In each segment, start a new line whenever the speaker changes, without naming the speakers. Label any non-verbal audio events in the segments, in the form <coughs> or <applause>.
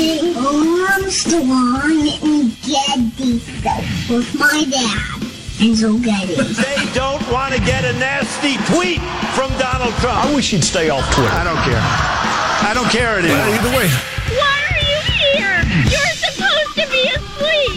watching Armstrong and Getty Show with my dad, Enzo Getty.
They don't want to get a nasty tweet from Donald Trump.
I wish he'd stay off Twitter.
I don't care. I don't care anymore.
Either way.
Why are you here? You're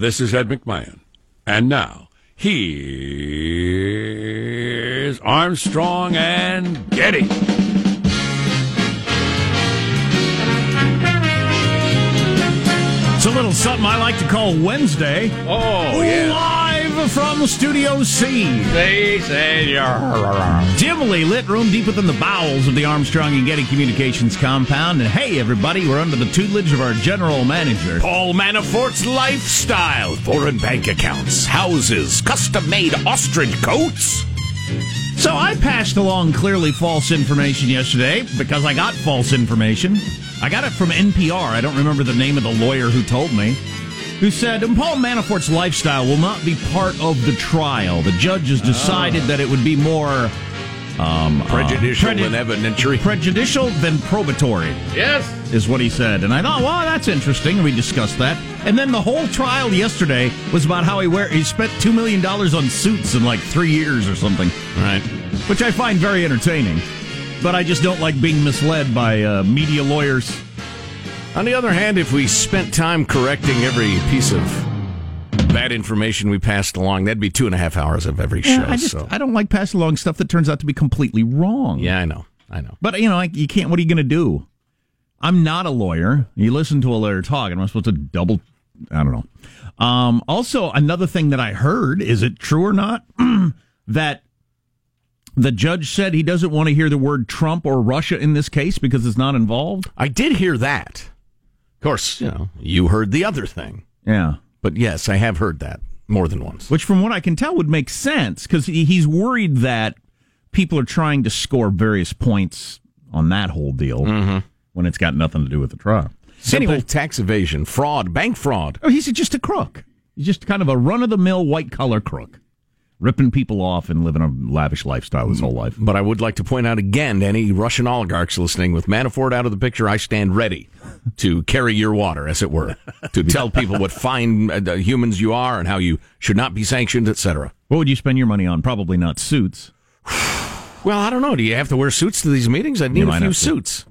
This is Ed McMahon. And now, here's Armstrong and Getty.
It's a little something I like to call Wednesday.
Oh, yeah.
Live from Studio C. Dimly lit room deep within the bowels of the Armstrong and Getty Communications compound. And hey, everybody, we're under the tutelage of our general manager.
Paul Manafort's lifestyle, foreign bank accounts, houses, custom made ostrich coats.
So I passed along clearly false information yesterday because I got false information. I got it from NPR. I don't remember the name of the lawyer who told me. Who said Paul Manafort's lifestyle will not be part of the trial. The judge has decided that it would be more um,
Prejudicial
uh,
than evidentiary.
prejudicial than probatory.
Yes.
is what he said. And I thought, well, that's interesting. And we discussed that. And then the whole trial yesterday was about how he wear he spent two million dollars on suits in like three years or something.
Right.
Which I find very entertaining. But I just don't like being misled by uh, media lawyers.
On the other hand, if we spent time correcting every piece of bad information we passed along, that'd be two and a half hours of every show.
I just
so.
I don't like passing along stuff that turns out to be completely wrong.
Yeah, I know. I know.
But you know, like, you can't. What are you going to do? I'm not a lawyer. You listen to a lawyer talk, and I'm supposed to double. I don't know. Um, also, another thing that I heard is it true or not <clears throat> that the judge said he doesn't want to hear the word Trump or Russia in this case because it's not involved.
I did hear that. Of course, you know, you heard the other thing.
Yeah.
But yes, I have heard that more than once.
Which, from what I can tell, would make sense because he's worried that people are trying to score various points on that whole deal mm-hmm. when it's got nothing to do with the trial.
Simple
Anyway,
tax evasion, fraud, bank fraud.
oh, he's just a crook. He's just kind of a run of the mill white collar crook, ripping people off and living a lavish lifestyle his whole life.
But I would like to point out again to any Russian oligarchs listening, with Manafort out of the picture, I stand ready <laughs> to carry your water, as it were, to <laughs> tell people what fine uh, humans you are and how you should not be sanctioned, etc.
What would you spend your money on? Probably not suits. <sighs>
Well, I don't know. Do you have to wear suits to these meetings? I need a few
have to.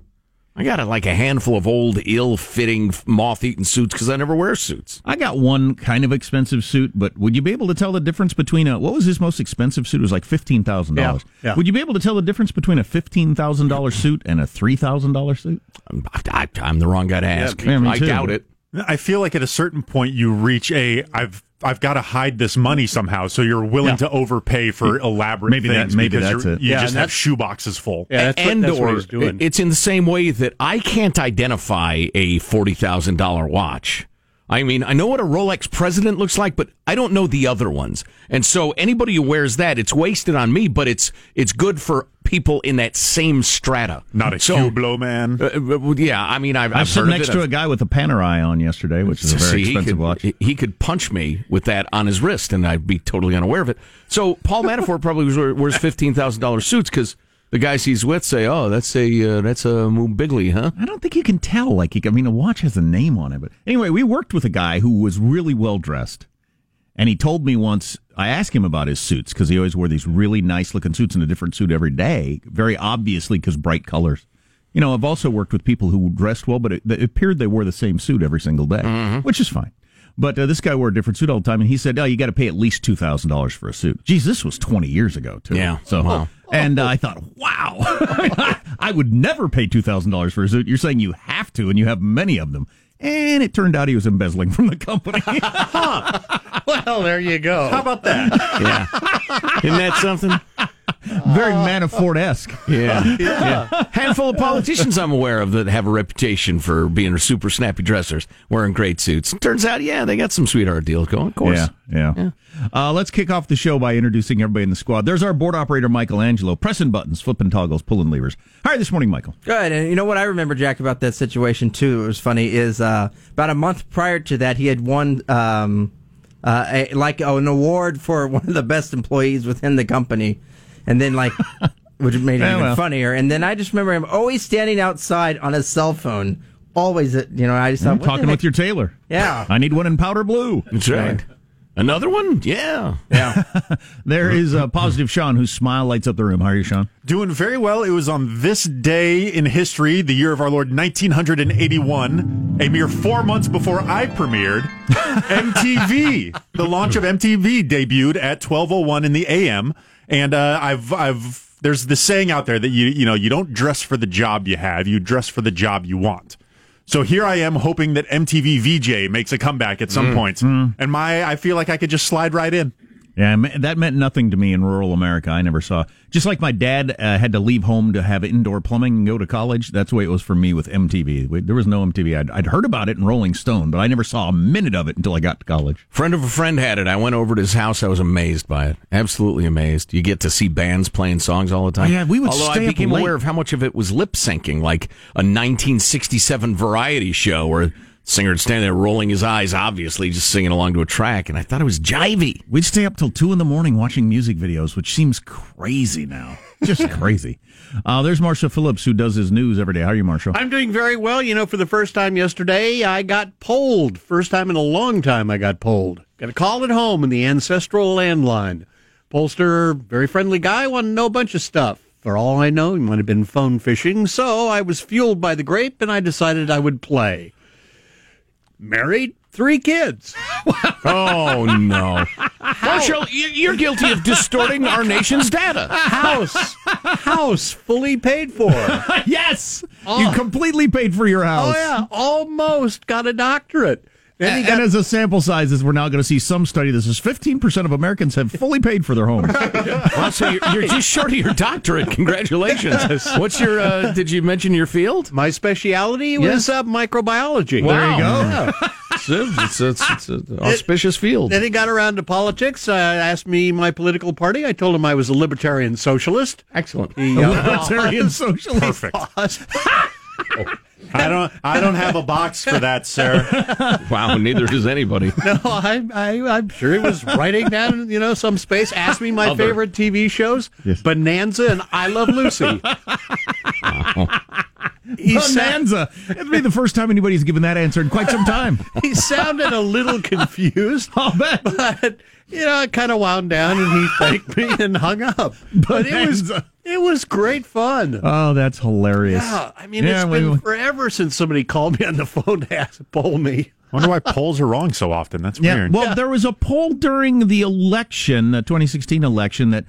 Suits. I got a, like a handful of old, ill-fitting, moth-eaten suits because I never wear suits.
I got one kind of expensive suit, but would you be able to tell the difference between a what was his most expensive suit? It was like fifteen thousand dollars.
Yeah, yeah.
Would you be able to tell the difference between a fifteen thousand dollar suit and a three thousand dollar suit?
I'm, I, I'm the wrong guy to ask.
Yeah, me
I doubt it.
I feel like at a certain point you reach a I've I've got to hide this money somehow, so you're willing
Yeah.
to overpay for elaborate
Maybe that-
things.
maybe
because
that's
you're-
it.
You
Yeah,
just
and
have shoeboxes full.
Yeah, that's what,
and
that's
or
what he's doing.
it's in the same way that I can't identify a forty thousand dollar watch. I mean, I know what a Rolex President looks like, but I don't know the other ones. And so anybody who wears that, it's wasted on me, but it's it's good for people in that same strata.
Not a
so,
Hublot man.
Uh, uh, yeah, I mean, I've,
I
I've
was sitting
heard of
next to a
I've-
guy with a Panerai on yesterday, which is a very
See, he
expensive
could,
watch.
He, he could punch me with that on his wrist, and I'd be totally unaware of it. So Paul Manafort probably wears- wears fifteen thousand dollars suits because the guys he's with say, "Oh, that's a uh, that's a Bigley, huh?"
I don't think you can tell. Like, you, I mean, a watch has a name on it. But anyway, we worked with a guy who was really well dressed, and he told me once. I asked him about his suits because he always wore these really nice looking suits in a different suit every day, very obviously because bright colors. You know, I've also worked with people who dressed well, but it, it appeared they wore the same suit every single day, which is fine. But uh, this guy wore a different suit all the time, and he said, "Oh, you got to pay at least two thousand dollars for a suit." Geez, this was twenty years ago, too.
Yeah.
So,
Wow.
and uh, I thought, wow, <laughs> I would never pay two thousand dollars for a suit. You're saying you have to, and you have many of them. And it turned out he was embezzling from the company. <laughs>
well, there you go.
How about that?
Yeah, isn't that something?
Very Manafort esque.
Yeah. yeah. Handful of politicians I'm aware of that have a reputation for being super snappy dressers, wearing great suits. Turns out, yeah, they got some sweetheart deals going, of course.
Yeah, yeah. Uh, let's kick off the show by introducing everybody in the squad. There's our board operator, Michelangelo, pressing buttons, flipping toggles, pulling levers. Hi, this morning, Michael.
Good. And you know what I remember, Jack, about that situation, too, it was funny, is uh, about a month prior to that, he had won. Um, uh, a, like oh, an award for <laughs> one of the best employees within the company, and then like, <laughs> which made it
Yeah,
even
well.
funnier. And then I just remember him always standing outside on his cell phone, always. You know, I just thought,
I'm
what the
talking with your tailor.
Yeah.
I need one in powder blue.
That's right. Another one? Yeah.
Yeah. <laughs>
There is a positive Sean, whose smile lights up the room. How are you, Sean?
Doing very well. It was on this day in history, the year of our Lord 1981, a mere four months before I premiered. <laughs> MTV, the launch of MTV debuted at 12:01 in the AM, and uh, I've I've there's this saying out there that you you know you don't dress for the job you have, you dress for the job you want. So here I am hoping that MTV VJ makes a comeback at some
Mm.
point,
Mm.
and my I feel like I could just slide right in.
Yeah, that meant nothing to me in rural America. I never saw. Just like my dad uh, had to leave home to have indoor plumbing and go to college. That's the way it was for me with MTV. There was no MTV. I'd, I'd heard about it in Rolling Stone, but I never saw a minute of it until I got to college.
Friend of a friend had it. I went over to his house. I was amazed by it. Absolutely amazed. You get to see bands playing songs all the time.
Yeah, we would
Although I became aware of how much of it was lip syncing, like a 1967 variety show where singer would stand there rolling his eyes, obviously just singing along to a track, and I thought it was jivey.
We'd stay up till two in the morning watching music videos, which seems crazy now. Just <laughs> crazy. Uh, there's Marshall Phillips, who does his news every day. How are you, Marshall?
I'm doing very well. You know, for the first time yesterday, I got polled. First time in a long time I got polled. Got a call at home in the ancestral landline. Pollster, very friendly guy, wanted to know a bunch of stuff. For all I know, he might have been phone fishing, so I was fueled by the grape and I decided I would play. Married, three kids. <laughs>
Oh, no. Marshall, you- you're guilty of distorting our nation's data.
House, house fully paid for. <laughs>
yes, you completely paid for your oh, house.
Oh yeah, almost got a doctorate. Then he
And,
got
and as a sample size, as we're now going to see some study that says 15% of Americans have fully paid for their homes. <laughs>
Well, so you're, you're just short of your doctorate. Congratulations. What's your, uh, did you mention your field?
My specialty was uh, microbiology.
There you go.
Yeah.
It's, a- it's, it's an auspicious field.
Then he got around to politics. Uh, asked me my political party. I told him I was a libertarian socialist.
Excellent.
He,
A
uh, <laughs>
libertarian <laughs> socialist.
Perfect. I don't I don't have a box for that, sir. <laughs>
Wow, neither does anybody.
No, I, I, I'm sure he was writing down, you know, some space. Ask me my
Other.
favorite TV shows:
Yes.
Bonanza and I Love Lucy. He, sa-
Bonanza. It'll be the first time anybody's given that answer in quite some time. <laughs>
he sounded a little confused.
I'll bet.
but you know, it kind of wound down, and he thanked me and hung up. <laughs> But it was it was great fun.
Oh, that's hilarious.
yeah, I mean,
Yeah,
it's
we-
been forever since somebody called me on the phone to ask, poll me.
wonder why polls are wrong so often. That's
Yeah.
weird.
Well, there was a poll during the election, the 2016 election, that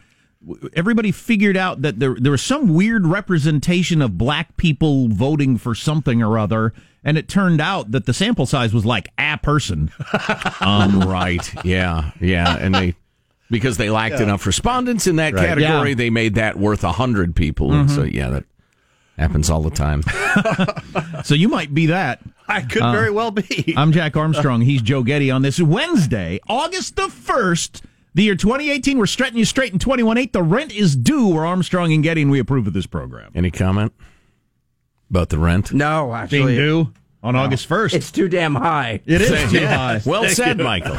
everybody figured out that there there was some weird representation of black people voting for something or other, and it turned out that the sample size was like a person. <laughs>
Um, right. Yeah. Yeah. And they, because they lacked enough respondents in that
Right.
category,
Yeah.
they made that worth a hundred people. And so, yeah, that happens all the time. <laughs>
so you might be that.
I could
Uh,
very well be.
I'm Jack Armstrong. He's Joe Getty on this Wednesday, August the 1st, the year 2018. We're stretching you straight in 21.8. The rent is due. We're Armstrong and Getty, and we approve of this program.
Any comment about the rent?
No, actually.
Being
actually,
due on August 1st.
it's too damn high.
It is too high. <laughs>
Well said, Michael.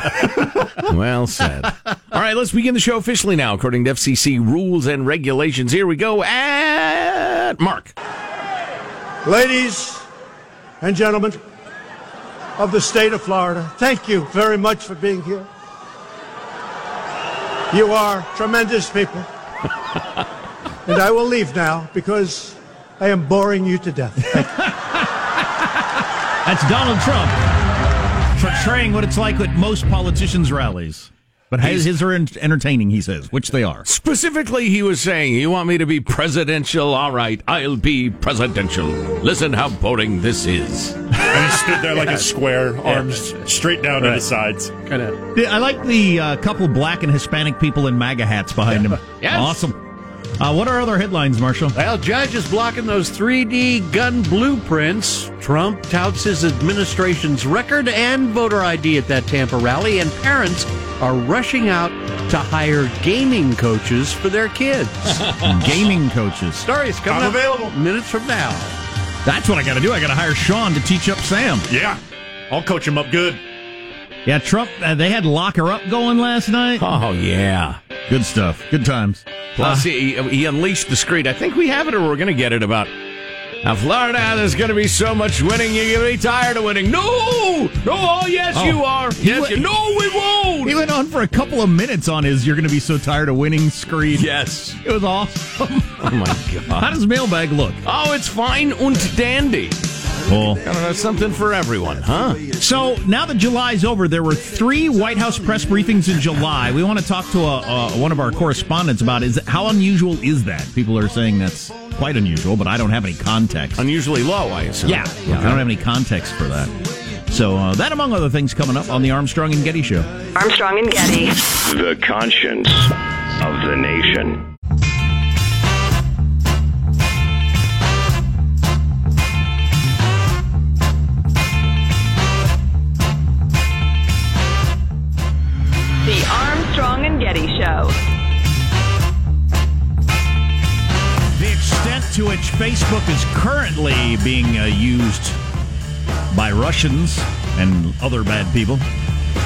well said. All right, let's begin the show officially now, according to FCC rules and regulations. Here we go at Mark.
Ladies and gentlemen of the state of Florida, thank you very much for being here. You are tremendous people. <laughs> and I will leave now because I am boring you to death. <laughs>
That's Donald Trump portraying what it's like at most politicians' rallies. But his, his are entertaining, he says, which they are.
Specifically, he was saying, You want me to be presidential? All right, I'll be presidential. Listen how boring this is. <laughs>
And he stood there like a square, arms straight down to the sides.
kind of.
I like the uh, couple black and Hispanic people in MAGA hats behind him. <laughs>
Yes.
Awesome. Uh, what are other headlines, Marshall?
Well, judge is blocking those 3D gun blueprints. Trump touts his administration's record and voter ID at that Tampa rally, and parents are rushing out to hire gaming coaches for their kids. <laughs>
Gaming coaches.
Stories coming
I'm
up
available.
minutes from now.
That's what I got to do. I got to hire Sean to teach up Sam.
Yeah. I'll coach him up good.
Yeah, Trump. Uh, they had locker up going last night.
Oh yeah.
Good stuff. Good times.
Plus, he, he unleashed the screed. I think we have it, or we're going to get it about. Now, Florida, there's going to be so much winning, you're going to be tired of winning. No! No, oh, yes,
Oh.
you are. Yes,
went-
you. No, we won't.
He went on for a couple of minutes on his "You're going to be so tired of winning" screed.
Yes.
It was awesome.
Oh, my God. <laughs>
How does mailbag look?
Oh, it's fine und dandy.
Cool.
Gotta have something for everyone, huh?
So now that July's over, there were three White House press briefings in July. We want to talk to a, uh, one of our correspondents about is how unusual is that? People are saying that's quite unusual, but I don't have any context.
Unusually low, I assume.
Yeah, yeah, I don't have any context for that. So uh, that, among other things, coming up on the Armstrong and Getty Show.
Armstrong and Getty.
The conscience of the nation.
Show.
The extent to which Facebook is currently being uh, used by Russians and other bad people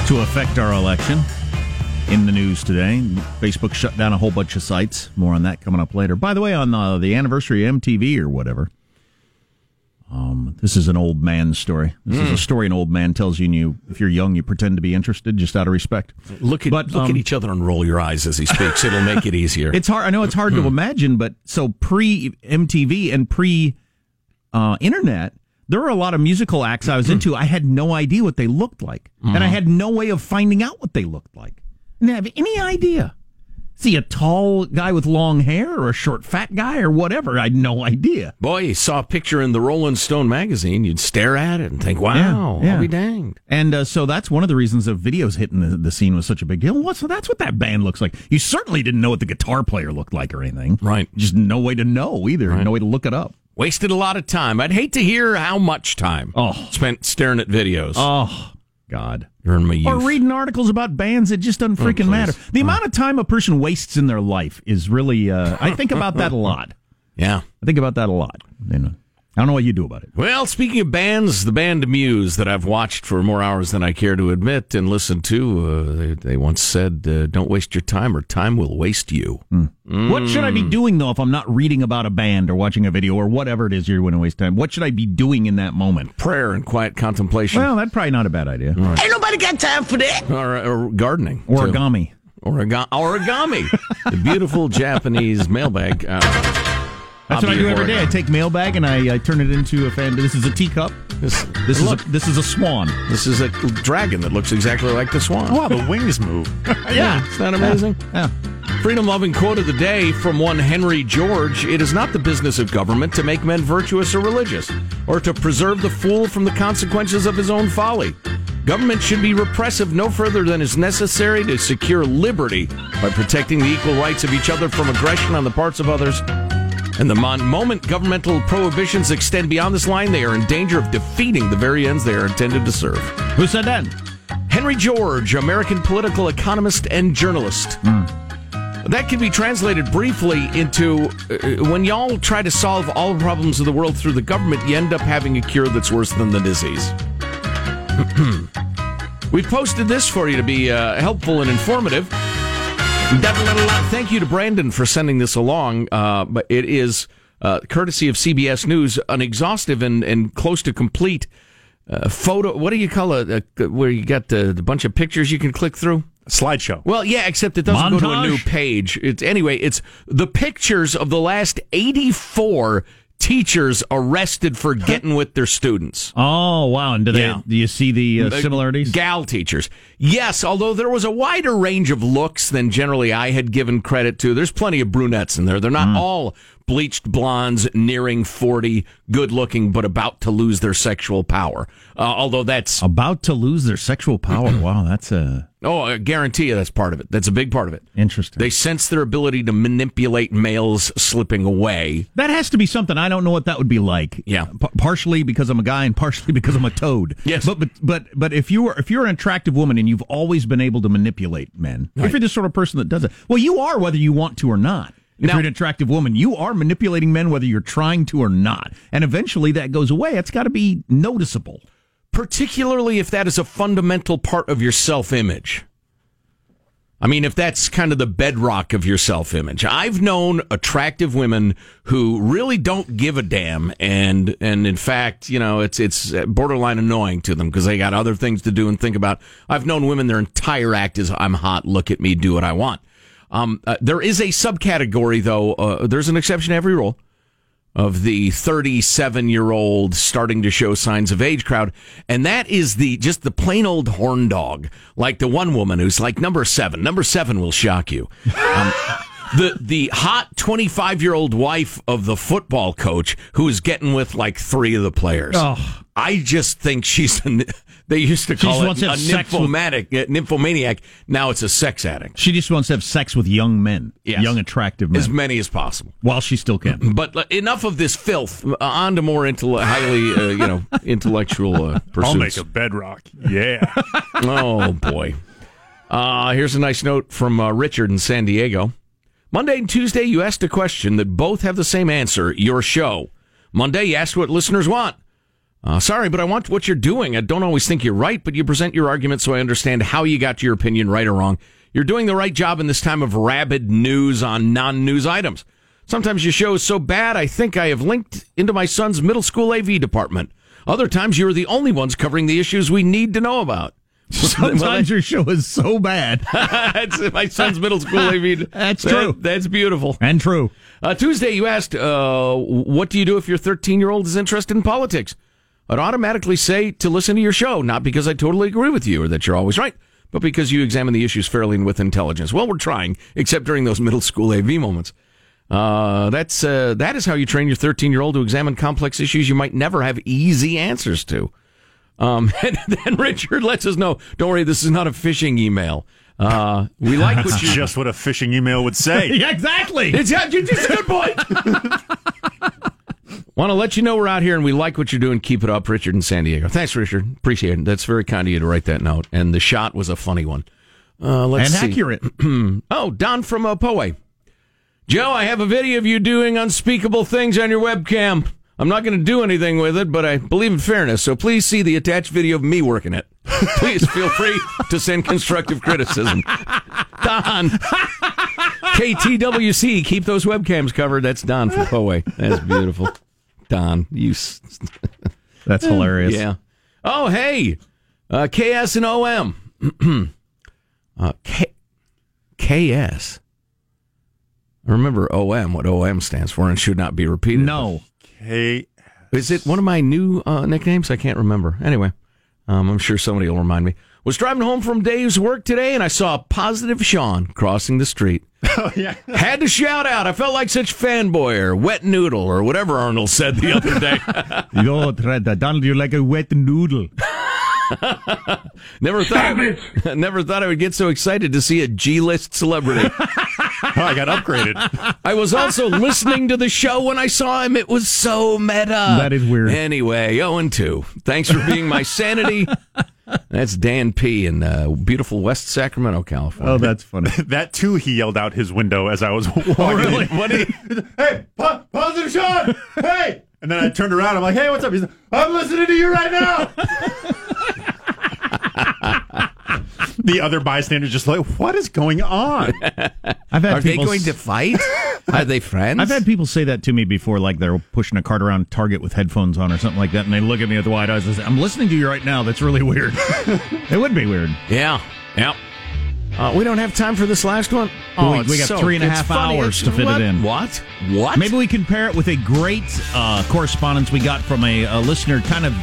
to affect our election in the news today. Facebook shut down a whole bunch of sites. More on that coming up later. By the way, on uh, the anniversary of MTV or whatever, um, this is an old man story. This is a story an old man tells you, and you, if you're young, you pretend to be interested just out of respect.
Look at
But,
look
um,
at each other and roll your eyes as he speaks. It'll make it easier. <laughs>
It's hard. I know it's hard to imagine, but so pre MTV and pre uh, internet, there were a lot of musical acts I was into. I had no idea what they looked like, and I had no way of finding out what they looked like. I didn't have any idea. See a tall guy with long hair or a short fat guy or whatever. I had no idea.
Boy, you saw a picture in the Rolling Stone magazine, you'd stare at it and think, "Wow,
Yeah, yeah.
I'll be danged."
And uh, so that's one of the reasons of videos hitting the, the scene was such a big deal. What's that's what that band looks like. You certainly didn't know what the guitar player looked like or anything.
Right.
Just no way to know either. No way to look it up.
Wasted a lot of time. I'd hate to hear how much time
Oh.
spent staring at videos
Oh God.
during my youth.
Or reading articles about bands that just doesn't freaking
please.
matter. The amount of time a person wastes in their life is really. Uh, I think about that a lot. <laughs>
yeah.
I think about that a lot. You know, I don't know what you do about it.
Well, speaking of bands, the band Muse that I've watched for more hours than I care to admit and listened to, uh, they, they once said, uh, "Don't waste your time, or time will waste you."
What should I be doing though if I'm not reading about a band or watching a video or whatever it is you're going to waste time? What should I be doing in that moment?
Prayer and quiet contemplation,
Well, that's probably not a bad idea.
Ain't nobody got time for that.
or, or gardening, too.
Origami.
Origami, origami, <laughs> the beautiful Japanese mailbag. Uh,
That's what I do every day. I take mailbag and I, I turn it into a fan. This is a teacup.
This,
This
look,
is a, this is a swan.
this is a dragon that looks exactly like the swan.
Oh, wow, the wings move. <laughs>
Yeah, isn't that amazing?
Yeah.
Freedom loving quote of the day from one Henry George It is not the business of government to make men virtuous or religious, or to preserve the fool from the consequences of his own folly. Government should be repressive no further than is necessary to secure liberty by protecting the equal rights of each other from aggression on the parts of others. And the mon- moment governmental prohibitions extend beyond this line, they are in danger of defeating the very ends they are intended to serve.
Who said that?
Henry George, American political economist and journalist. That can be translated briefly into uh, when y'all try to solve all the problems of the world through the government, you end up having a cure that's worse than the disease. <clears throat> We've posted this for you to be uh, helpful and informative. Thank you to Brandon for sending this along. Uh, but it is uh, courtesy of CBS News, an exhaustive and, and close to complete uh, photo. What do you call it? Uh, where you got the, the bunch of pictures you can click through?
Slideshow.
Well, yeah, except it doesn't go to a new page. It's anyway. It's the pictures of the last eighty-four teachers arrested for getting with their students. <laughs>
Oh wow! And do they?
Yeah.
Do you see the uh, similarities?
Gal teachers. Yes, although there was a wider range of looks than generally I had given credit to. There's plenty of brunettes in there. They're not all bleached blondes nearing 40, good looking, but about to lose their sexual power. Uh, although that's.
About to lose their sexual power. <clears throat> wow, that's a.
Oh, I guarantee you that's part of it. That's a big part of it.
Interesting.
They sense their ability to manipulate males slipping away.
That has to be something. I don't know what that would be like.
Yeah.
P- partially because I'm a guy and partially <laughs> because I'm a toad.
Yes.
But but but but if you are if you're an attractive woman and you've always been able to manipulate men,
Right.
if you're the sort of person that does it, well, you are whether you want to or not. If
Now-
you're an attractive woman, you are manipulating men whether you're trying to or not. And eventually that goes away. It's got to be noticeable.
particularly if that is a fundamental part of your self image. I mean, if that's kind of the bedrock of your self image. I've known attractive women who really don't give a damn, and and in fact, you know, it's it's borderline annoying to them because they got other things to do and think about. I've known women their entire act is I'm hot, look at me, do what I want. Um, uh, there is a subcategory though. Uh, there's an exception to every rule of the 37 year old starting to show signs of age crowd. And that is the, just the plain old horn dog. Like the one woman who's like number seven. Number seven will shock you. Um, <laughs> the, the hot 25 year old wife of the football coach who is getting with like three of the players.
Oh.
I just think she's, a, they used to call it a
have sex with-
nymphomaniac, uh. Now it's a sex addict.
She just wants to have sex with young men,
Yes.
young attractive men,
As many as possible.
while she still can. <clears throat>
But uh, enough of this filth. Uh, on to more intel- highly, uh, you know, <laughs> intellectual uh, pursuits.
I'll make a bedrock. Yeah. <laughs>
oh boy. Uh, here's a nice note from uh, Richard in San Diego. Monday and Tuesday, you asked a question that both have the same answer. Your show. Monday, you asked what listeners want. Uh, sorry, but I want what you're doing. I don't always think you're right, but you present your argument so I understand how you got to your opinion right or wrong. You're doing the right job in this time of rabid news on non-news items. Sometimes your show is so bad, I think I have linked into my son's middle school AV department. Other times, you're the only ones covering the issues we need to know about. <laughs> <laughs>
Sometimes your show is so bad. <laughs>
that's my son's middle school AV.
That's
That-
true.
that's beautiful.
And true.
Uh, Tuesday, you asked, uh, what do you do if your 13 year old is interested in politics? I'd automatically say to listen to your show, not because I totally agree with you or that you're always right, but because you examine the issues fairly and with intelligence. Well, we're trying, except during those <laughs> middle school AV moments. Uh, that's uh, that is how you train your 13 year old to examine complex issues you might never have easy answers to. Um, <laughs> and then Richard lets us know. Don't worry, this is not a phishing email. Uh, we like what you
just what a phishing email would say. <laughs>
yeah, exactly.
it's, it's a good point. Want to let you know we're out here and we like what you're doing. Keep it up, Richard in San Diego. Thanks, Richard. Appreciate it. That's very kind of you to write that note. And the shot was a funny one. Uh, let's
and
see.
accurate. <clears throat>
Oh, Don from uh, Poway. Joe, I have a video of you doing unspeakable things on your webcam. I'm not going to do anything with it, but I believe in fairness, so please see the attached video of me working it. Please feel free to send constructive criticism. <laughs> Don. KTWC, keep those webcams covered. That's Don from Poway. That's beautiful. Don, you. s- <laughs>
That's hilarious.
Yeah. Oh, hey, uh, KS and OM. <clears throat> uh, K- KS. I remember OM, what OM stands for, and should not be repeated.
No.
Hey,
Is it one of my new uh, nicknames? I can't remember. Anyway, um, I'm sure somebody will remind me. Was driving home from Dave's work today, and I saw a positive Sean crossing the street. <laughs>
oh yeah.
Had to shout out. I felt like such fanboy or wet noodle or whatever Arnold said the other day. <laughs>
You don't try that. Donald, you're like a wet noodle. <laughs>
never thought. I, never thought I would get so excited to see a G-list celebrity.
Oh, I got upgraded.
I was also listening to the show when I saw him. It was so meta.
That is weird.
Anyway, 0 and 2. Thanks for being my sanity. That's Dan P. in uh, beautiful West Sacramento, California.
Oh, that's funny. <laughs>
that too, he yelled out his window as I was <laughs> walking.
Oh, really? <laughs>
What he? Hey, po- positive Sean. Hey. And then I turned around. I'm like, Hey, what's up? He's like, I'm listening to you right now. <laughs> the other bystanders just like, what is going on?
I've had
Are they
people
going
s-
to fight? <laughs> Are they friends?
I've had people say that to me before, like they're pushing a cart around Target with headphones on or something like that, and they look at me with wide eyes and say, I'm listening to you right now. That's really weird. <laughs> it would be weird.
Yeah. Yeah. Uh, we don't have time for this last one. Oh,
we- we got
so-
three and a
it's
half
funny.
hours
It's-
to fit it in.
What? What?
Maybe we can pair it with a great uh, correspondence we got from a, a listener kind of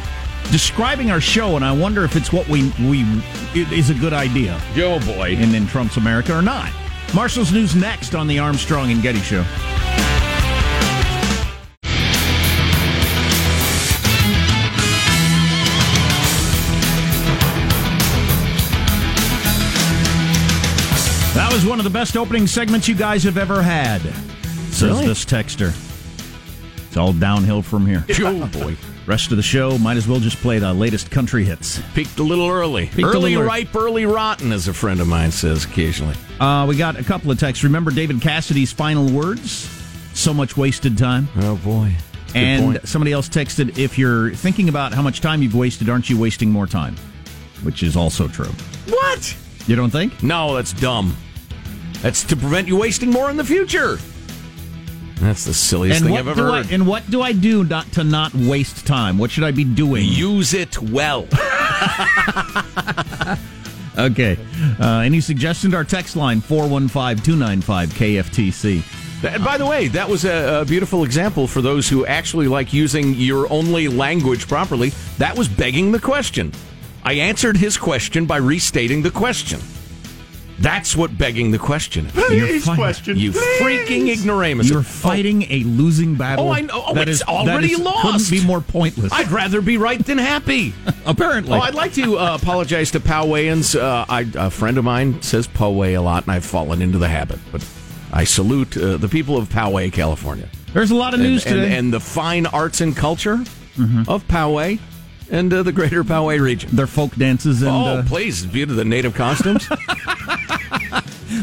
describing our show, and I wonder if it's what we we it is a good idea.
Joe oh boy,
and then Trump's America or not. Marshall's news next on the Armstrong and Getty Show. That was one of the best opening segments you guys have ever had, says
really?
this texter. It's all downhill from here.
oh boy.
Rest of the show, might as well just play the latest country hits.
Peaked a little early.
Peaked
early
little
ripe, early rotten, as a friend of mine says occasionally.
Uh, we got a couple of texts. Remember David Cassidy's final words? So much wasted time.
Oh, boy. Good
and
point.
somebody else texted, if you're thinking about how much time you've wasted, aren't you wasting more time? Which is also true.
What?
You don't think?
No, that's dumb. That's to prevent you wasting more in the future. That's the silliest
and
thing I've ever
do I,
heard.
and what do I do not to not waste time? What should I be doing?
Use it well. <laughs>
Okay. Uh, any suggestions? Our text line 415-295-KFTC.
And by the way, that was a, a beautiful example for those who actually like using your only language properly. That was begging the question. I answered his question by restating the question. That's what begging the question is.
Please,
fine.
question.
You
please.
freaking ignoramus.
You're fighting a losing battle.
Oh, I know. Oh,
that
it's
is-
already
that is-
lost.
Couldn't be more pointless.
I'd rather be right than happy. <laughs>
Apparently.
Oh, I'd like to uh, apologize to Powayans. Uh, I, a friend of mine says Poway a lot, and I've fallen into the habit. But I salute uh, the people of Poway, California.
There's a lot of news
and, and-
today.
and the fine arts and culture of Poway and uh, the greater Poway region.
Their folk dances and
oh,
uh,
please, view to the native costumes. <laughs>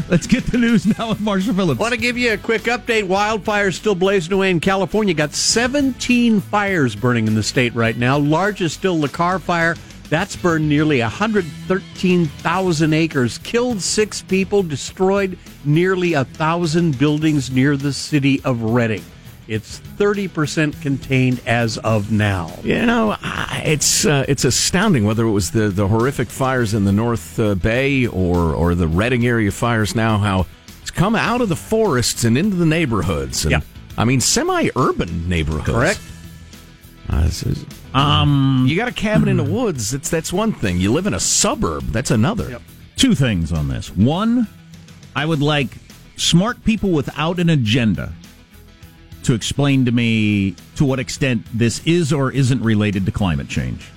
let's get the news now with Marshall Phillips.
Want to give you a quick update. Wildfires still blazing away in California. Got 17 fires burning in the state right now. Largest is still the Carr fire. That's burned nearly 113,000 acres, killed six people, destroyed nearly a thousand buildings near the city of Redding. It's 30% contained as of now.
You know, it's uh, it's astounding whether it was the, the horrific fires in the North uh, Bay or or the Redding area fires now. How it's come out of the forests and into the neighborhoods. And,
Yeah.
I mean semi-urban neighborhoods.
Correct.
Uh, is-
Um,
you got a cabin in the woods. That's that's one thing. You live in a suburb. That's another.
two things on this. One, I would like smart people without an agenda to explain to me to what extent this is or isn't related to climate change.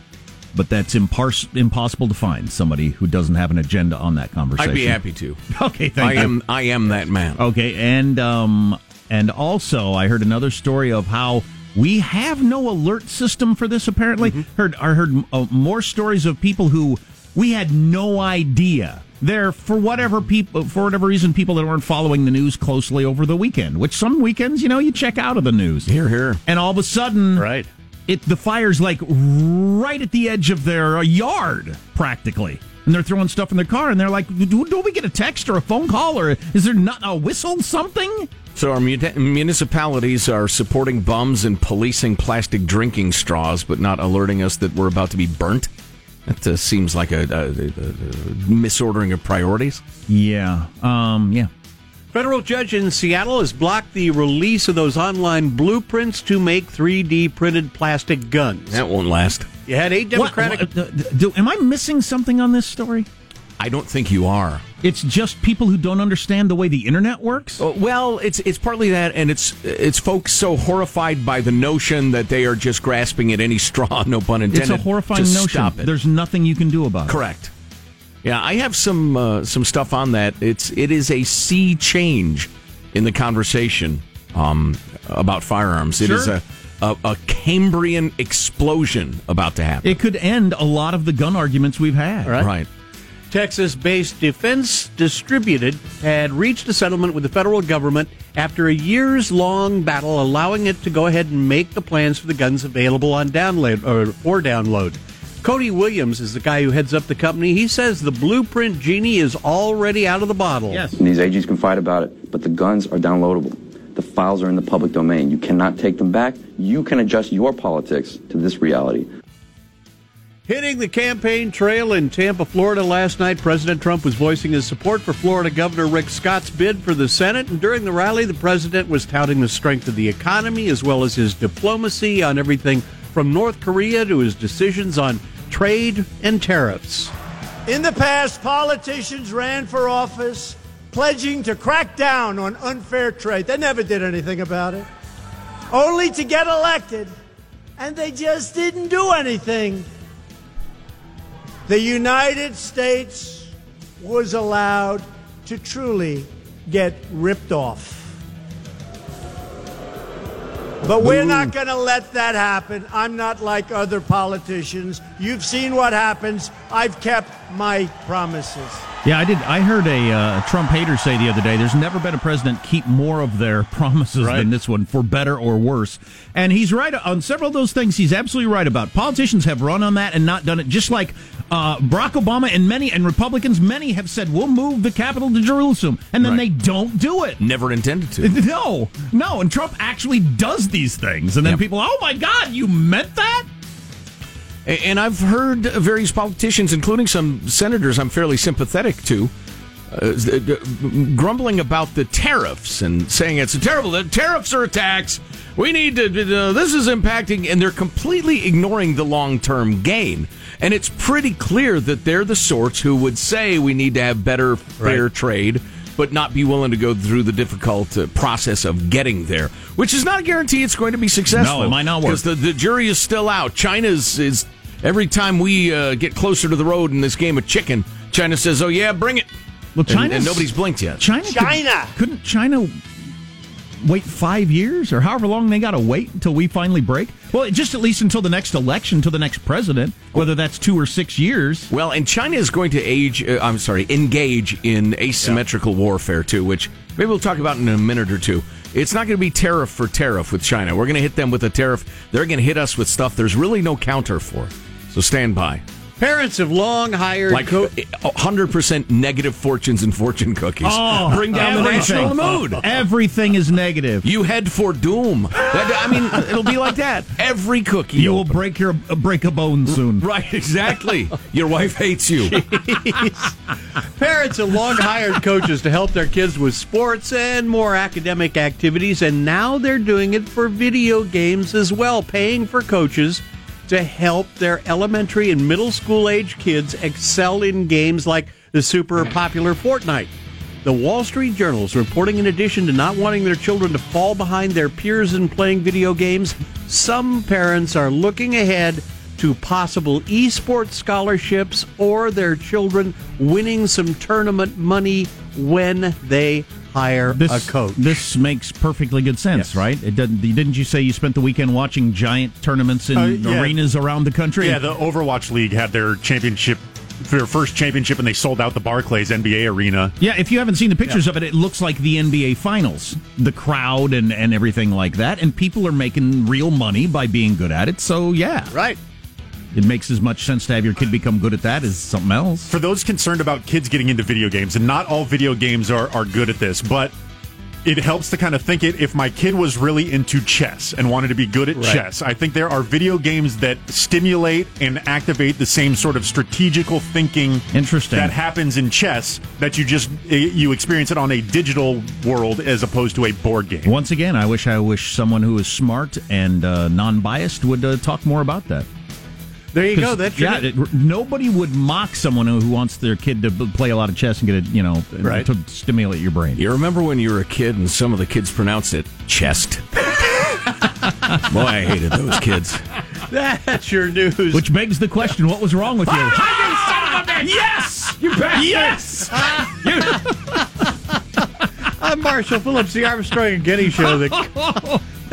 But that's impars- impossible to find somebody who doesn't have an agenda on that conversation.
I'd be happy to. <laughs>
Okay, thank
I
you.
am I am that man.
Okay, and um, and also I heard another story of how we have no alert system for this. Apparently, heard I heard uh, more stories of people who we had no idea. There, for whatever people, for whatever reason, people that weren't following the news closely over the weekend. Which some weekends, you know, you check out of the news.
Here, here.
And all of a sudden,
Right.
it the fire's like right at the edge of their uh, yard, practically. And they're throwing stuff in their car, and they're like, "Do, do we get a text or a phone call, or is there not a whistle, something?"
So our mu- municipalities are supporting bums and policing plastic drinking straws, but not alerting us that we're about to be burnt. That uh, seems like a, a, a, a misordering of priorities.
Yeah, um, yeah.
Federal judge in Seattle has blocked the release of those online blueprints to make 3D printed plastic guns.
That won't last.
You had eight Democratic.
What- what- do, am I missing something on this story?
I don't think you are.
It's just people who don't understand the way the internet works.
Uh, Well, it's it's partly that, and it's it's folks so horrified by the notion that they are just grasping at any <laughs> straw, no pun intended.
it's a horrifying notion. There's nothing you can do about it.
Correct. Yeah, I have some uh, some stuff on that. It's it is a sea change in the conversation um, about firearms. It is
Sure.
a, a a Cambrian explosion about to happen.
It could end a lot of the gun arguments we've had.
Right.
Right.
Texas based Defense Distributed had reached a settlement with the federal government after a years long battle, allowing it to go ahead and make the plans for the guns available on download or for download. Cody Williams is the guy who heads up the company. He says the blueprint genie is already out of the bottle.
Yes.
And these AGs can fight about it, but the guns are downloadable. The files are in the public domain. You cannot take them back. You can adjust your politics to this reality.
Hitting the campaign trail in Tampa, Florida last night, President Trump was voicing his support for Florida Governor Rick Scott's bid for the Senate. And during the rally, the president was touting the strength of the economy as well as his diplomacy on everything from North Korea to his decisions on trade and tariffs.
In the past, politicians ran for office pledging to crack down on unfair trade. They never did anything about it, only to get elected, and they just didn't do anything. The United States was allowed to truly get ripped off. But we're not hmm. going to let that happen. I'm not like other politicians. You've seen what happens. I've kept my promises.
Yeah, I did. I heard a uh, Trump hater say the other day, "There's never been a president keep more of their <laughs> promises
Right.
than this one, for better or worse." And he's right on several of those things. He's absolutely right about. Politicians have run on that and not done it. Just like uh, Barack Obama and many and Republicans, many have said, "We'll move the capital to Jerusalem," and then
Right.
they don't do it.
Never intended to. <laughs>
No, no, and Trump actually does these things, and then
Yep.
people, "Oh my God, you meant that."
And I've heard various politicians, including some senators I'm fairly sympathetic to, uh, grumbling about the tariffs and saying it's terrible. The tariffs are a tax. We need to. Uh, this is impacting, and they're completely ignoring the long term gain. And it's pretty clear that they're the sorts who would say we need to have better fair trade, but not be willing to go through the difficult uh, process of getting there, which is not a guarantee it's going to be successful.
No, it might not work.
Because the, the jury is still out. China is every time we uh, get closer to the road in this game of chicken, China says, "Oh yeah, bring it."
Well,
And-
China's-
and, nobody's blinked yet.
China,
China.
couldn't China wait five years or however long they got to wait until we finally break? Well, just at least until the next election, until the next president, whether that's two or six years.
Well, and China is going to age. Uh, I'm sorry, engage in asymmetrical warfare too, which maybe we'll talk about in a minute or two. It's not going to be tariff for tariff with China. We're going to hit them with a tariff. They're going to hit us with stuff there's really no counter for. So stand by.
Parents have long hired
Like
co-
100% negative fortunes and fortune cookies.
Oh,
Bring down the national mood.
Everything is negative.
You head for doom. That- I mean, it'll be like that. Every cookie.
You will break your uh, break a bone soon.
Right, exactly. Your wife hates you.
Parents have long hired coaches to help their kids with sports and more academic activities, and now they're doing it for video games as well, paying for coaches to help their elementary and middle school age kids excel in games like the super popular Fortnite. The Wall Street Journal is reporting in addition to not wanting their children to fall behind their peers in playing video games, some parents are looking ahead to possible esports scholarships or their children winning some tournament money when they hire
This,
a coach.
This makes perfectly good sense,
Yes.
right? It doesn't, didn't you say you spent the weekend watching giant tournaments in
Uh, yeah.
arenas around the country?
Yeah, the Overwatch League had their championship, their first championship, and they sold out the Barclays NBA arena.
Yeah, if you haven't seen the pictures of it, it looks like the NBA Finals. The crowd and, and everything like that. And people are making real money by being good at it. So, yeah.
Right.
It makes as much sense to have your kid become good at that as something else.
For those concerned about kids getting into video games, and not all video games are, are good at this, but it helps to kind of think it if my kid was really into chess and wanted to be good at
Right.
chess. I think there are video games that stimulate and activate the same sort of strategical thinking
Interesting.
that happens in chess that you just you experience it on a digital world as opposed to a board game.
Once again, I wish I wish someone who is smart and uh, non biased would uh, talk more about that.
There you go. That's
yeah. It, nobody would mock someone who, who wants their kid to play a lot of chess and get it, you know,
Right.
to stimulate your brain.
You remember when you were a kid and some of the kids pronounced it chest? <laughs> Boy, I hated those kids.
that's your news.
Which begs the question: What was wrong with you?
Yes! You bastard!
yes. <laughs> <laughs>
I'm Marshall Phillips, the Armstrong and Getty Show, the,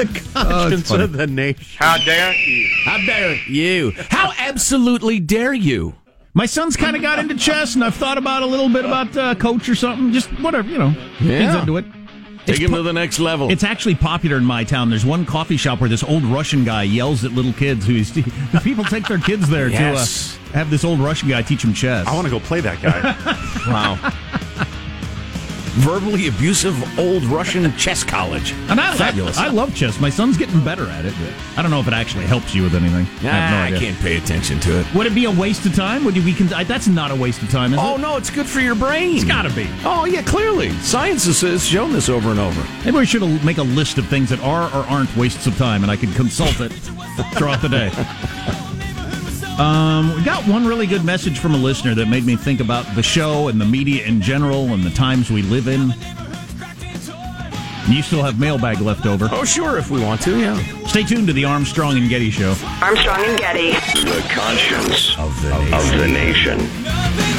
the <laughs> conscience
funny.
of the nation.
How dare you?
How dare you? How absolutely dare you?
My son's kind of got into chess, and I've thought about a little bit about uh, coach or something. Just whatever, you know.
Yeah.
He's into it.
Take
It's
him
po-
to the next level.
It's actually popular in my town. There's one coffee shop where this old Russian guy yells at little kids. Who he's, <laughs> people take their kids there
Yes.
to uh, have this old Russian guy teach them chess.
I want to go play that guy. <laughs>
wow. Verbally abusive old Russian chess college.
And I,
Fabulous.
I, I love chess. My son's getting better at it. I don't know if it actually helps you with anything. I have no
I can't pay attention to it.
Would it be a waste of time? Would you be? Con- that's not a waste of time, is
Oh
it?
no, it's good for your brain.
It's got to be.
Oh yeah, clearly. Science has- has shown this over and over.
Maybe we should make a list of things that are or aren't wastes of time, and I can consult it throughout the day. <laughs> Um, we got one really good message from a listener that made me think about the show and the media in general and the times we live in. You still have mailbag left over.
Oh sure, if we want to, yeah.
Stay tuned to the Armstrong and Getty Show.
Armstrong and Getty.
The conscience of the nation. Of the nation.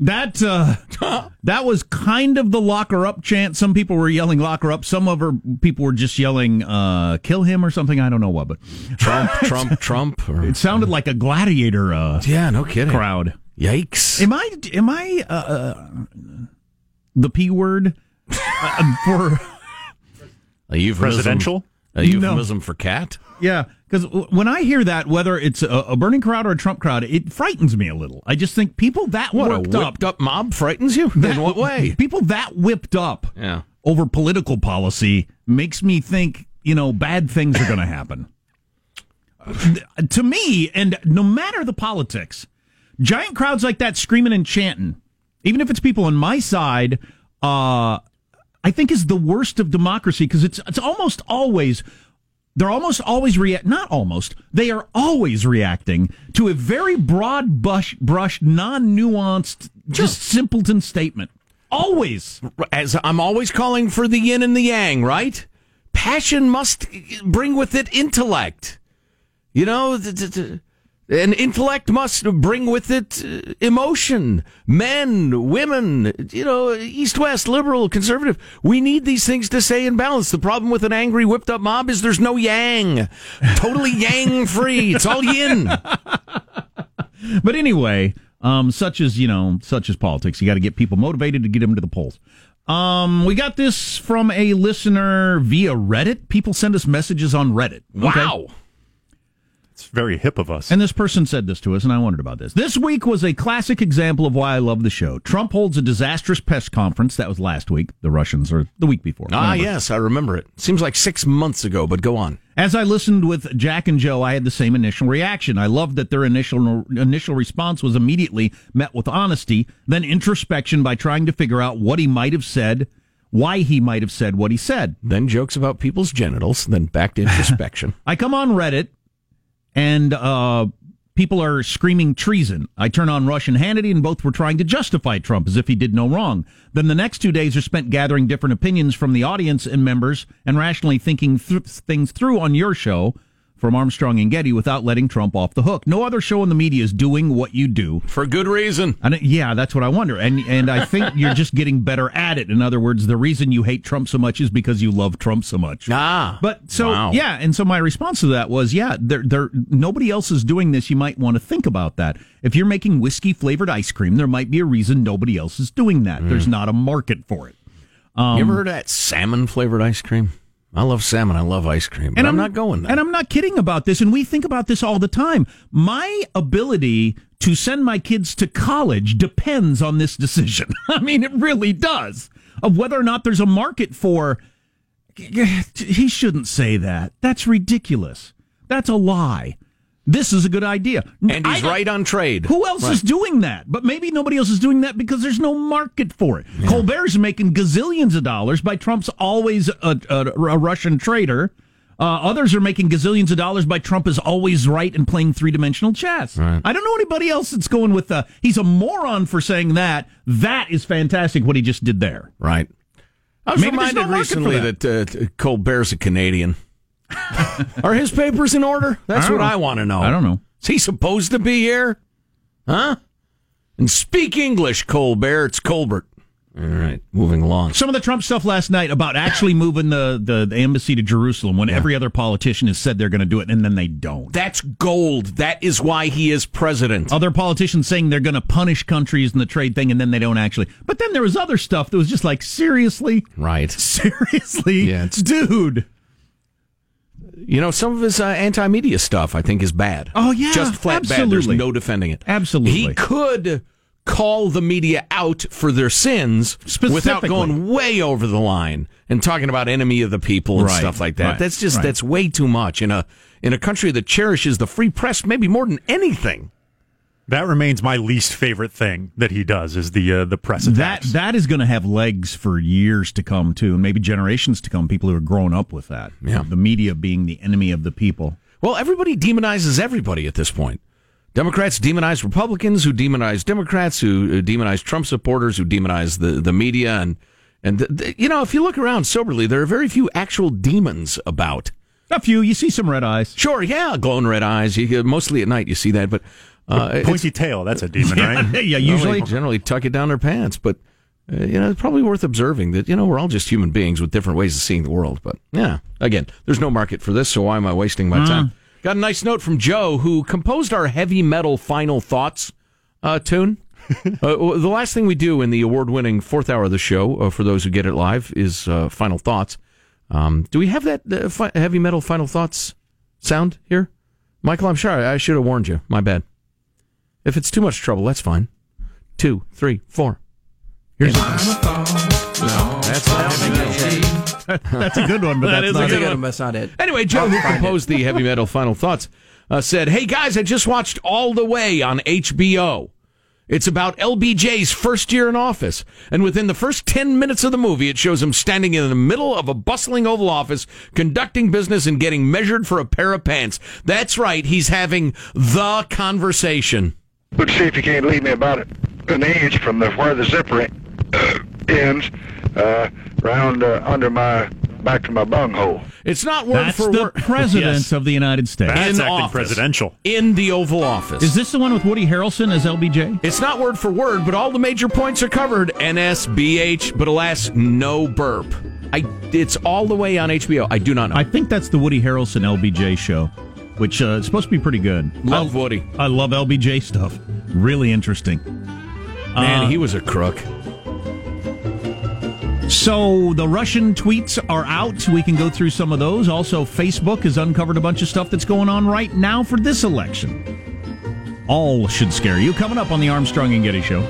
That uh, <laughs> that was kind of the locker up chant. Some people were yelling locker up. Some other people were just yelling uh, kill him or something. I don't know what, but
Trump, <laughs> Trump, Trump. Or,
it sounded like a gladiator. Uh,
yeah, no kidding.
Crowd.
Yikes.
Am I am I uh, uh, the p word <laughs> uh, for
A euphemism,
Presidential?
A euphemism for cat?
Yeah, because when I hear that, whether it's a, a Bernie crowd or a Trump crowd, it frightens me a little. I just think people that
What,
worked up,
whipped up mob frightens you? In what way? <laughs>
people that whipped up
Yeah.
over political policy makes me think you know bad things are going to happen. to me, and no matter the politics, giant crowds like that screaming and chanting, even if it's people on my side, uh, I think is the worst of democracy because it's it's almost always they're almost always react not almost they are always reacting to a very broad brush brush non-nuanced just simpleton statement always
As I'm always calling for the yin and the yang, right? Passion must eh, bring with it intellect. You know, th- th- th- an intellect must bring with it uh, emotion. Men, women, you know, east, west, liberal, conservative. We need these things to stay in balance. The problem with an angry, whipped up mob is there's no yang. Totally <laughs> yang free. It's all yin. <laughs>
but anyway um, such as you know such as politics you got to get people motivated to get them to the polls um, we got this from a listener via reddit people send us messages on reddit Okay?
Wow.
Very hip of us.
And this person said this to us, and I wondered about this. This week was a classic example of why I love the show. Trump holds a disastrous press conference. That was last week. The Russians, or the week before.
Ah, yes, I remember it. Seems like six months ago, but go on.
As I listened with Jack and Joe, I had the same initial reaction. I loved that their initial initial response was immediately met with honesty, then introspection by trying to figure out what he might have said, why he might have said what he said.
Then jokes about people's genitals, then back to <laughs> introspection.
I come on Reddit and uh, people are screaming treason. I turn on Rush and Hannity, and both were trying to justify Trump as if he did no wrong. Then the next two days are spent gathering different opinions from the audience and members and rationally thinking th- things through on your show from Armstrong and Getty without letting Trump off the hook. No other show in the media is doing what you do.
For good reason.
And yeah, that's what I wonder. And and I think <laughs> you're just getting better at it. In other words, the reason you hate Trump so much is because you love Trump so much.
Ah.
But so
Wow.
yeah, and so my response to that was, yeah, there there nobody else is doing this. You might want to think about that. If you're making whiskey flavored ice cream, there might be a reason nobody else is doing that. There's not a market for it. Um,
you ever heard of that salmon flavored ice cream? I love salmon. I love ice cream. But I'm, not going there.
And I'm not kidding about this. And we think about this all the time. My ability to send my kids to college depends on this decision. <laughs> I mean, it really does. Of whether or not there's a market for. He shouldn't say that. That's ridiculous. That's a lie. This is a good idea.
and he's right on trade.
Who else
Right.
is doing that? But maybe nobody else is doing that because there's no market for it. Colbert's making gazillions of dollars by Trump's always a, a, a Russian traitor. Uh, others are making gazillions of dollars by Trump is always right and playing three dimensional chess.
Right.
I don't know anybody else that's going with the. He's a moron for saying that. That is fantastic what he just did there.
Right. I was
Maybe
reminded
no
recently that, uh, Colbert's a Canadian. <laughs> Are his papers in order? That's
I
what
know.
I want to know.
I don't know.
Is he supposed to be here? Huh? And speak English, Colbert. It's Colbert. All right, moving along.
Some of the Trump stuff last night about actually moving the, the, the embassy to Jerusalem when every other politician has said they're going to do it and then they don't.
That's gold. That is why he is president.
other politicians saying they're going to punish countries in the trade thing, and then they don't actually. But then there was other stuff that was just like, seriously,
Right. <laughs>
seriously,
Yeah, it's-
dude.
You know, some of his uh, anti-media stuff I think is bad.
Oh, yeah,
just flat bad. There's no defending it.
Absolutely.
He could call the media out for their sins without going way over the line and talking about enemy of the people and
Right,
stuff like that.
right,
That's just
right.
that's way too much in a in a country that cherishes the free press maybe more than anything.
That remains my least favorite thing that he does is the uh, the press attacks.
That that is going to have legs for years to come too, and maybe generations to come. People who are growing up with that,
Yeah.
the media being the enemy of the people.
Well, everybody demonizes everybody at this point. Democrats demonize Republicans, who demonize Democrats, who uh, demonize Trump supporters, who demonize the, the media, and and th- th- you know, if you look around soberly, there are very few actual demons about.
A few, you see some red eyes.
Sure, yeah, glowing red eyes. You, mostly at night, you see that, but uh,
Pointy tail, that's a demon, right?
yeah, usually.
generally tuck it down their pants, but uh, you know it's probably worth observing that you know we're all just human beings with different ways of seeing the world. But yeah, again, there's no market for this, so why am I wasting my time? Got a nice note from Joe who composed our heavy metal final thoughts uh, tune. <laughs> uh, the last thing we do in the award-winning fourth hour of the show, uh, for those who get it live, is uh, final thoughts. Um, do we have that uh, fi- heavy metal final thoughts sound here, Michael? I'm sorry, I should have warned you. My bad. If it's too much trouble, that's fine. Two, three, four. Here's that's not heavy metal.
That's a good one, but <laughs>
That
that's
is a
not
good
it.
one.
That's not it.
Anyway, Joe, who composed the heavy metal final thoughts, uh, said, "Hey guys, I just watched All the Way on HBO. It's about LBJ's first year in office, and within the first ten minutes of the movie, it shows him standing in the middle of a bustling Oval Office, conducting business and getting measured for a pair of pants. That's right, he's having the conversation."
Let's see if you can't leave me about an inch from the, where the zipper <coughs> ends, uh, round uh, under my back to my bunghole.
It's not word
That's
for
the
word. <laughs>
president
Yes.
of the United States.
That's
in
acting
office.
presidential.
in the Oval Office.
Is this the one with Woody Harrelson as LBJ?
It's not word for word, but all the major points are covered. NSBH, but alas, no burp. I. It's all the way on HBO. I do not know.
I think that's the Woody Harrelson LBJ show, which uh, is supposed to be pretty good.
Love
I,
Woody.
I love LBJ stuff. Really interesting.
Man,
Uh,
he was a crook.
So the Russian tweets are out. We can go through some of those. Also, Facebook has uncovered a bunch of stuff that's going on right now for this election. All should scare you. Coming up on the Armstrong and Getty Show.